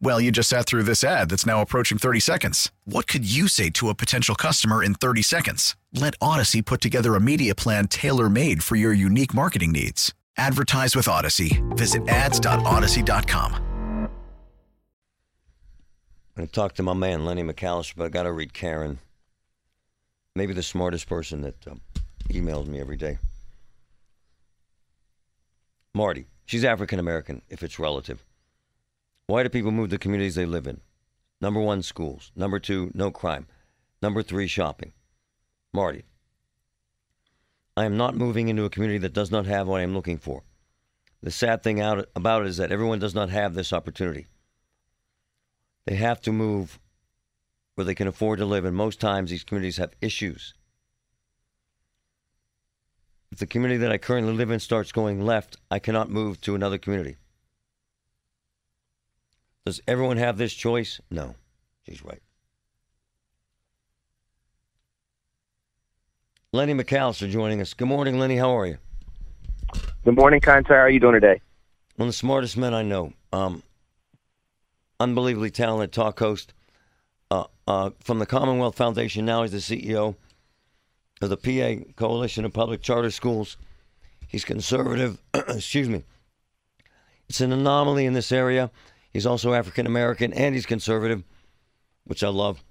Well, you just sat through this ad that's now approaching 30 seconds. What could you say to a potential customer in 30 seconds? Let Audacy put together a media plan tailor made for your unique marketing needs. Advertise with Audacy. Visit ads.audacy.com. I'm going to talk to my man, Lenny McAllister, but I got to read Karen. Maybe the smartest person that uh, emails me every day. Marty. She's African American, if it's relative. Why do people move to communities they live in? Number one, schools. Number two, no crime. Number three, shopping. Marty. I am not moving into a community that does not have what I am looking for. The sad thing out about it is that everyone does not have this opportunity. They have to move where they can afford to live, and most times these communities have issues. If the community that I currently live in starts going left, I cannot move to another community. Does everyone have this choice? No. She's right. Lenny McAllister joining us. Good morning, Lenny. How are you? Good morning, Conti. How are you doing today? One of the smartest men I know. Um, unbelievably talented talk host. Uh, uh, from the Commonwealth Foundation, now he's the CEO of the PA Coalition of Public Charter Schools. He's conservative. Excuse me. It's an anomaly in this area. He's also African American and he's conservative, which I love.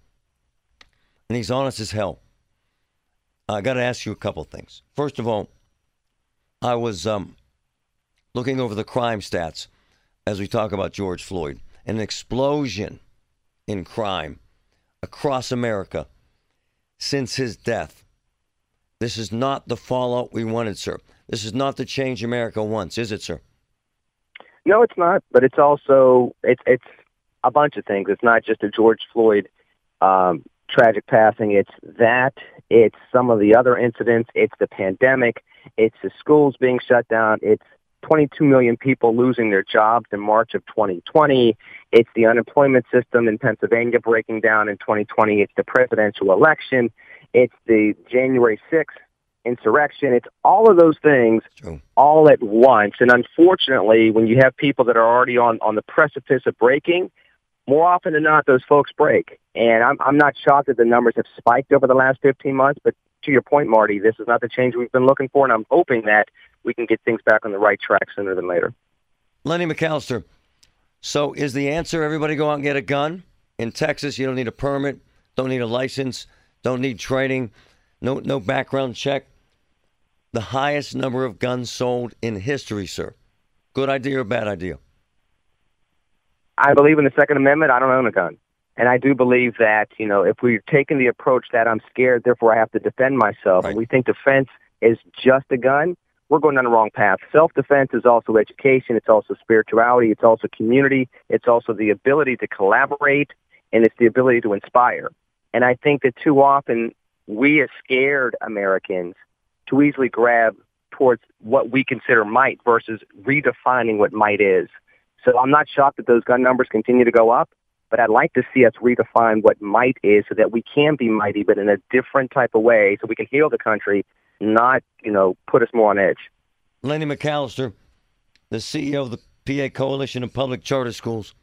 And he's honest as hell. I got to ask you a couple things. First of all, I was um, looking over the crime stats as we talk about George Floyd, an explosion in crime across America since his death. This is not the fallout we wanted, sir. This is not the change America wants, is it, sir? No, it's not. But it's also it's it's a bunch of things. It's not just a George Floyd um, tragic passing. It's that. It's some of the other incidents. It's the pandemic. It's the schools being shut down. It's 22 million people losing their jobs in March of 2020. It's the unemployment system in Pennsylvania breaking down in 2020. It's the presidential election. It's the January 6th insurrection. It's all of those things all at once. And unfortunately, when you have people that are already on, on the precipice of breaking, more often than not, those folks break. And I'm, I'm not shocked that the numbers have spiked over the last 15 months. But to your point, Marty, this is not the change we've been looking for. And I'm hoping that we can get things back on the right track sooner than later. Lenny McAllister. So is the answer everybody go out and get a gun? In Texas, you don't need a permit, don't need a license, don't need training, no no background check the highest number of guns sold in history, sir. Good idea or bad idea? I believe in the Second Amendment. I don't own a gun. And I do believe that, you know, if we're taking the approach that I'm scared, therefore I have to defend myself, right. and we think defense is just a gun, we're going down the wrong path. Self-defense is also education. It's also spirituality. It's also community. It's also the ability to collaborate, and it's the ability to inspire. And I think that too often we as scared Americans to easily grab towards what we consider might versus redefining what might is. So I'm not shocked that those gun numbers continue to go up, but I'd like to see us redefine what might is so that we can be mighty, but in a different type of way so we can heal the country, not, you know, put us more on edge. Lenny McAllister, the CEO of the PA Coalition of Public Charter Schools,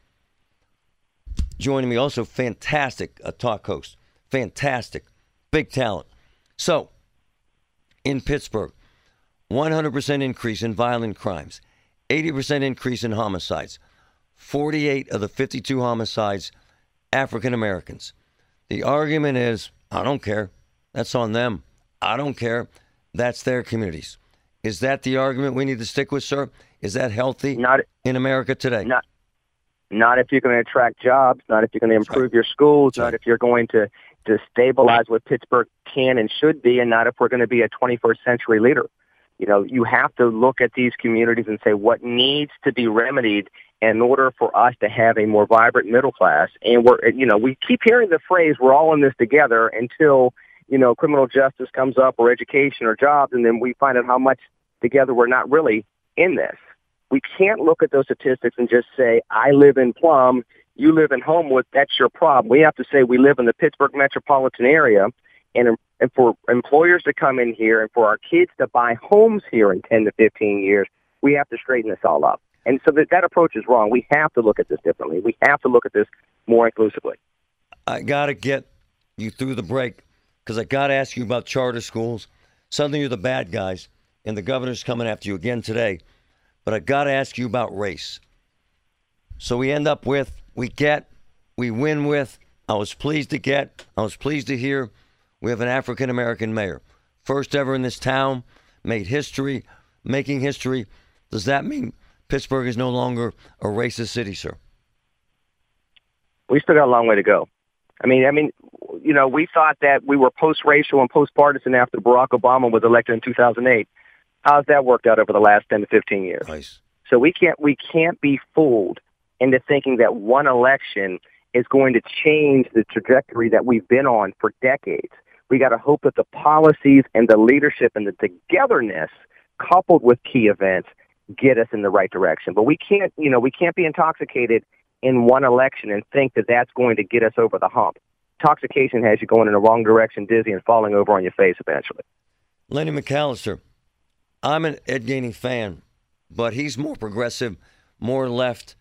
joining me. Also, fantastic a talk host. Fantastic. Big talent. So, in Pittsburgh. 100% increase in violent crimes, 80% increase in homicides, 48 of the 52 homicides, African Americans. The argument is, I don't care. That's on them. I don't care. that's their communities. Is that the argument we need to stick with, sir? Is that healthy Not in America today? not not if you're going to attract jobs, not if you're going to That's right. improve your schools, That's not right. if you're going to to stabilize what Pittsburgh can and should be, and not if we're going to be a 21st century leader. You know, you have to look at these communities and say what needs to be remedied in order for us to have a more vibrant middle class. And we're, you know, we keep hearing the phrase "we're all in this together" until you know criminal justice comes up, or education, or jobs, and then we find out how much together we're not really in this. We can't look at those statistics and just say, I live in Plum, you live in Homewood, that's your problem. We have to say we live in the Pittsburgh metropolitan area and and for employers to come in here and for our kids to buy homes here in 10 to 15 years, we have to straighten this all up. And so that, that approach is wrong. We have to look at this differently. We have to look at this more inclusively. I got to get you through the break because I got to ask you about charter schools. Suddenly you're the bad guys, and the governor's coming after you again today. But I got to ask you about race. So we end up with, we get, we win with, I was pleased to get, I was pleased to hear we have an African American mayor. First ever in this town, made history, making history. Does that mean Pittsburgh is no longer a racist city, sir? we still got a long way to go. I mean, I mean, you know, we thought that we were post-racial and post-partisan after Barack Obama was elected in 2008. How's that worked out over the last 10 to 15 years? Nice. So we can't we can't be fooled into thinking that one election is going to change the trajectory that we've been on for decades. We got to hope that the policies and the leadership and the togetherness coupled with key events get us in the right direction. But we can't, you know, we can't be intoxicated in one election and think that that's going to get us over the hump. Intoxication has you going in the wrong direction, dizzy, and falling over on your face eventually. Lenny McAllister, I'm an Ed Gainey fan, but he's more progressive, more left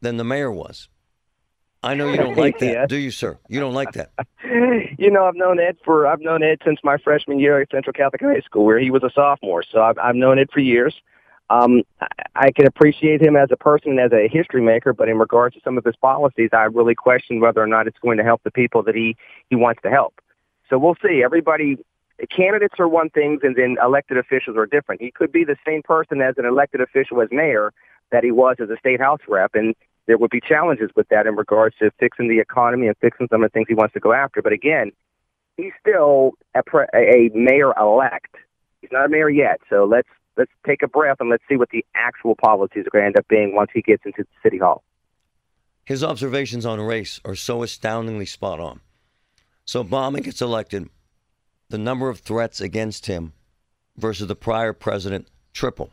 than the mayor was. I know you don't like that, Yes. do you, sir? You don't like that. you know, I've known Ed for I've known Ed since my freshman year at Central Catholic High School, where he was a sophomore. So I've, I've known Ed for years. Um, I, I can appreciate him as a person and as a history maker, but in regards to some of his policies, I really question whether or not it's going to help the people that he he wants to help. So we'll see. Everybody, candidates are one thing, and then elected officials are different. He could be the same person as an elected official as mayor that he was as a state house rep, and there would be challenges with that in regards to fixing the economy and fixing some of the things he wants to go after. But again, he's still a, pre- a mayor elect. He's not a mayor yet, so let's let's take a breath and let's see what the actual policies are going to end up being once he gets into city hall. His observations on race are so astoundingly spot on. So Obama gets elected, the number of threats against him versus the prior president triple.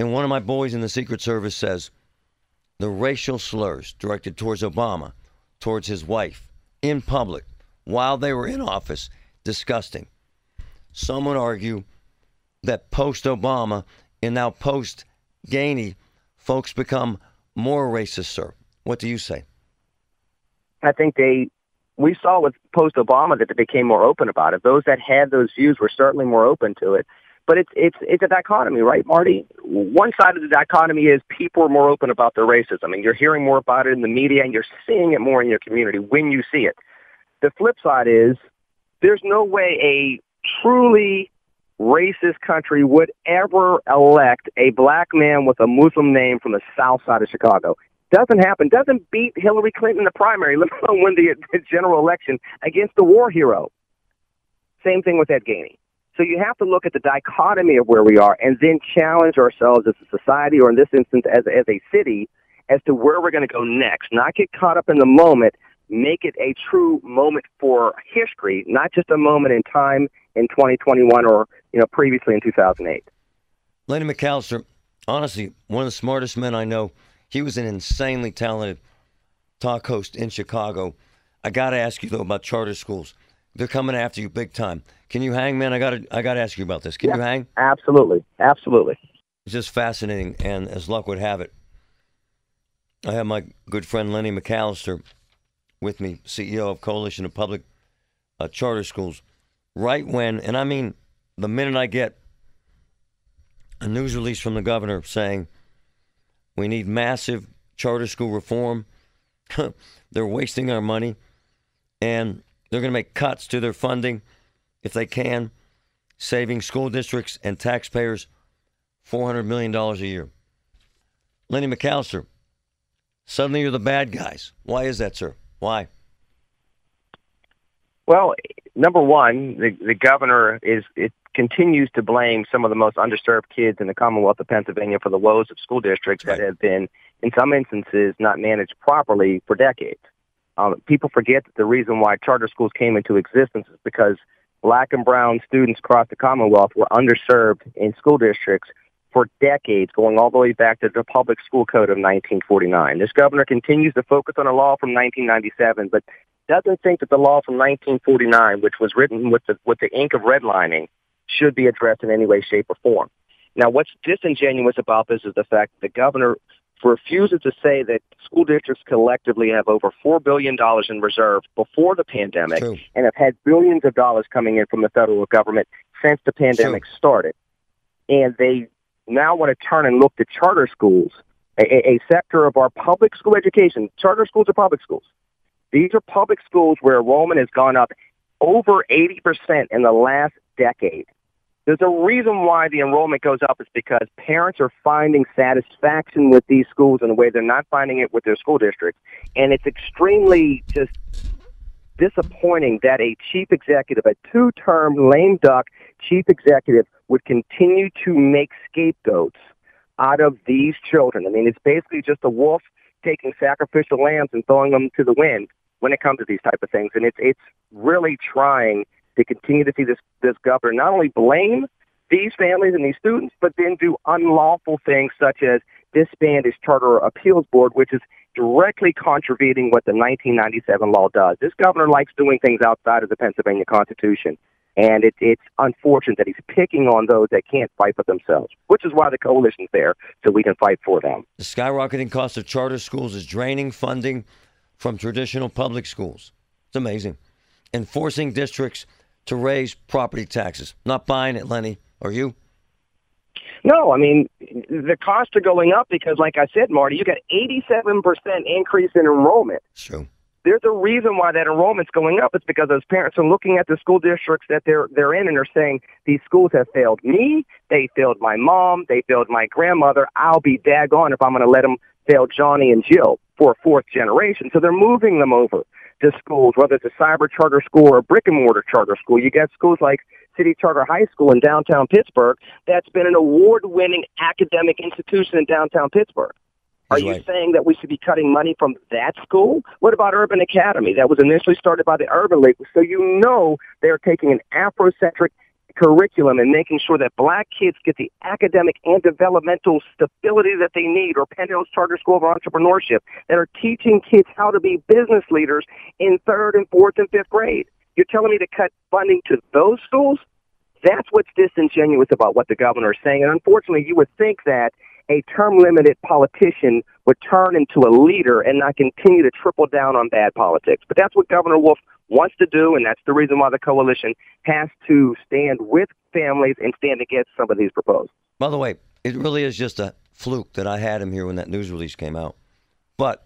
And one of my boys in the Secret Service says the racial slurs directed towards Obama, towards his wife, in public, while they were in office, disgusting. Some would argue that post Obama and now post Gainey, folks become more racist, sir. What do you say? I think they we saw with post Obama that they became more open about it. Those that had those views were certainly more open to it. But it's it's it's a dichotomy, right, Marty? One side of the dichotomy is people are more open about their racism, and you're hearing more about it in the media, and you're seeing it more in your community when you see it. The flip side is there's no way a truly racist country would ever elect a black man with a Muslim name from the south side of Chicago. Doesn't happen. Doesn't beat Hillary Clinton in the primary, let alone win the, the general election against the war hero. Same thing with Ed Gainey. So you have to look at the dichotomy of where we are and then challenge ourselves as a society or in this instance as, as a city as to where we're going to go next. Not get caught up in the moment, make it a true moment for history, not just a moment in time in 2021 or you know previously in 2008. Lenny McAllister, honestly, one of the smartest men I know. He was an insanely talented talk host in Chicago. I got to ask you though about charter schools. They're coming after you big time. Can you hang, man? I got to I got to ask you about this. Can Yeah. you hang? Absolutely, absolutely. It's just fascinating, and as luck would have it, I have my good friend Lenny McAllister with me, CEO of Coalition of Public uh, Charter Schools. Right when, and I mean, the minute I get a news release from the governor saying we need massive charter school reform, they're wasting our money, and they're going to make cuts to their funding if they can. saving school districts and taxpayers $400 million a year. Lenny McAllister, suddenly you're the bad guys. Why is that, sir? Why? Well, number one, the, the governor is it continues to blame some of the most underserved kids in the Commonwealth of Pennsylvania for the woes of school districts right. that have been, in some instances, not managed properly for decades. Um, people forget that the reason why charter schools came into existence is because black and brown students across the Commonwealth were underserved in school districts for decades, going all the way back to the Public School Code of 1949. This governor continues to focus on a law from 1997, but doesn't think that the law from 1949, which was written with the with the ink of redlining, should be addressed in any way, shape, or form. Now, what's disingenuous about this is the fact that the governor refuses to say that school districts collectively have over $4 billion in reserve before the pandemic True. and have had billions of dollars coming in from the federal government since the pandemic True. started. And they now want to turn and look to charter schools, a, a sector of our public school education. Charter schools are public schools. These are public schools where enrollment has gone up over 80% in the last decade. There's a reason why the enrollment goes up is because parents are finding satisfaction with these schools in a way they're not finding it with their school districts. And it's extremely just disappointing that a chief executive, a two-term lame duck chief executive would continue to make scapegoats out of these children. I mean, it's basically just a wolf taking sacrificial lambs and throwing them to the wind when it comes to these type of things. And it's, it's really trying to continue to see this this governor not only blame these families and these students, but then do unlawful things such as disband his charter appeals board, which is directly contravening what the 1997 law does. This governor likes doing things outside of the Pennsylvania Constitution. And it, it's unfortunate that he's picking on those that can't fight for themselves, which is why the coalition's there, so we can fight for them. The skyrocketing cost of charter schools is draining funding from traditional public schools. It's amazing. And forcing districts to raise property taxes. Not buying it, Lenny. Are you? No, I mean the costs are going up because, like I said, Marty, you got 87% increase in enrollment. True. There's a reason why that enrollment's going up. It's because those parents are looking at the school districts that they're they're in and they're saying these schools have failed me, they failed my mom, they failed my grandmother. I'll be daggone if I'm going to let them fail Johnny and Jill for a fourth generation. So they're moving them over to schools, whether it's a cyber charter school or a brick and mortar charter school. You get schools like City Charter High School in downtown Pittsburgh that's been an award winning academic institution in downtown Pittsburgh. Are you saying that we should be cutting money from that school? What about Urban Academy? That was initially started by the Urban League. So you know they're taking an Afrocentric curriculum and making sure that black kids get the academic and developmental stability that they need, or Penn Hills Charter School of Entrepreneurship, that are teaching kids how to be business leaders in third and fourth and fifth grade. You're telling me to cut funding to those schools? That's what's disingenuous about what the governor is saying. And unfortunately, you would think that a term limited politician would turn into a leader and not continue to triple down on bad politics. But that's what Governor Wolf wants to do, and that's the reason why the coalition has to stand with families and stand against some of these proposals. By the way, it really is just a fluke that I had him here when that news release came out. But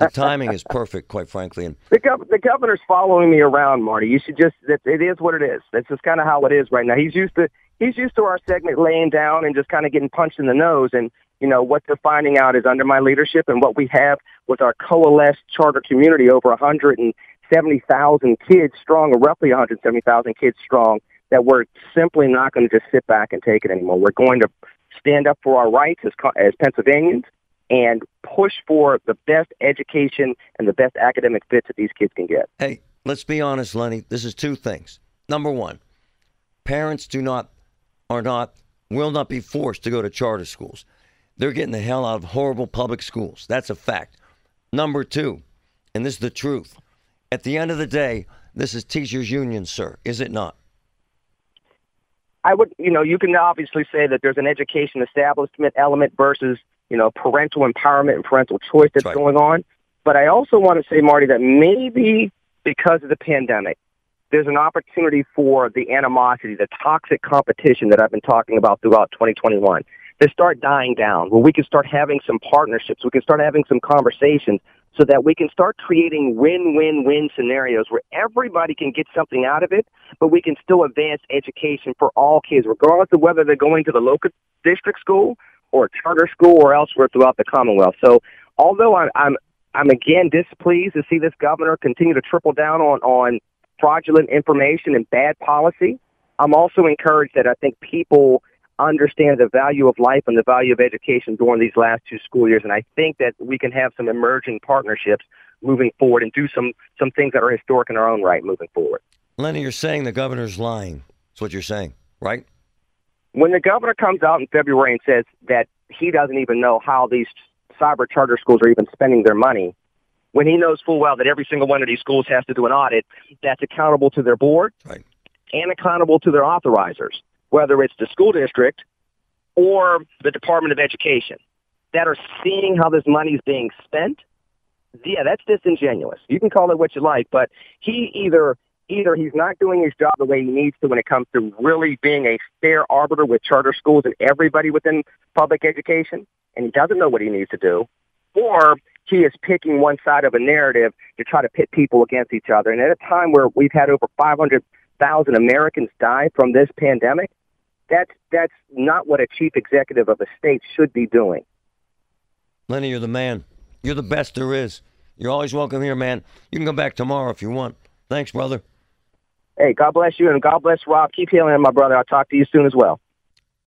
the timing is perfect, quite frankly. And the, gov- the governor's following me around, Marty. You should just, it is what it is. That's just kind of how it is right now. He's used to he's used to our segment laying down and just kind of getting punched in the nose. And you know what they're finding out is under my leadership and what we have with our coalesced charter community, over 170,000 kids strong, or roughly 170,000 kids strong. That we're simply not going to just sit back and take it anymore. We're going to stand up for our rights as, as Pennsylvanians and push for the best education and the best academic fits that these kids can get. Hey, let's be honest, Lenny. This is two things. Number one, parents do not, are not, will not be forced to go to charter schools. They're getting the hell out of horrible public schools. That's a fact. Number two, and this is the truth. At the end of the day, this is teachers' union, sir, is it not? I would, you know, you can obviously say that there's an education establishment element versus you know, parental empowerment and parental choice that's right. going on. But I also want to say, Marty, that maybe because of the pandemic, there's an opportunity for the animosity, the toxic competition that I've been talking about throughout 2021 to start dying down, where we can start having some partnerships, we can start having some conversations so that we can start creating win-win-win scenarios where everybody can get something out of it, but we can still advance education for all kids, regardless of whether they're going to the local district school or charter school or elsewhere throughout the Commonwealth. So although I'm, I'm, I'm again displeased to see this governor continue to triple down on, on fraudulent information and bad policy, I'm also encouraged that I think people understand the value of life and the value of education during these last two school years. And I think that we can have some emerging partnerships moving forward and do some, some things that are historic in our own right moving forward. Lenny, you're saying the governor's lying. That's what you're saying, right? When the governor comes out in February and says that he doesn't even know how these cyber charter schools are even spending their money, when he knows full well that every single one of these schools has to do an audit that's accountable to their board right. and accountable to their authorizers whether it's the school district or the Department of Education, that are seeing how this money is being spent, yeah, that's disingenuous. You can call it what you like, but he either either he's not doing his job the way he needs to when it comes to really being a fair arbiter with charter schools and everybody within public education, and he doesn't know what he needs to do, or he is picking one side of a narrative to try to pit people against each other. And at a time where we've had over 500,000 Americans die from this pandemic, that's that's not what a chief executive of a state should be doing. Lenny, you're the man. You're the best there is. You're always welcome here, man. You can come back tomorrow if you want. Thanks, brother. Hey, God bless you, and God bless Rob. Keep healing, my brother. I'll talk to you soon as well.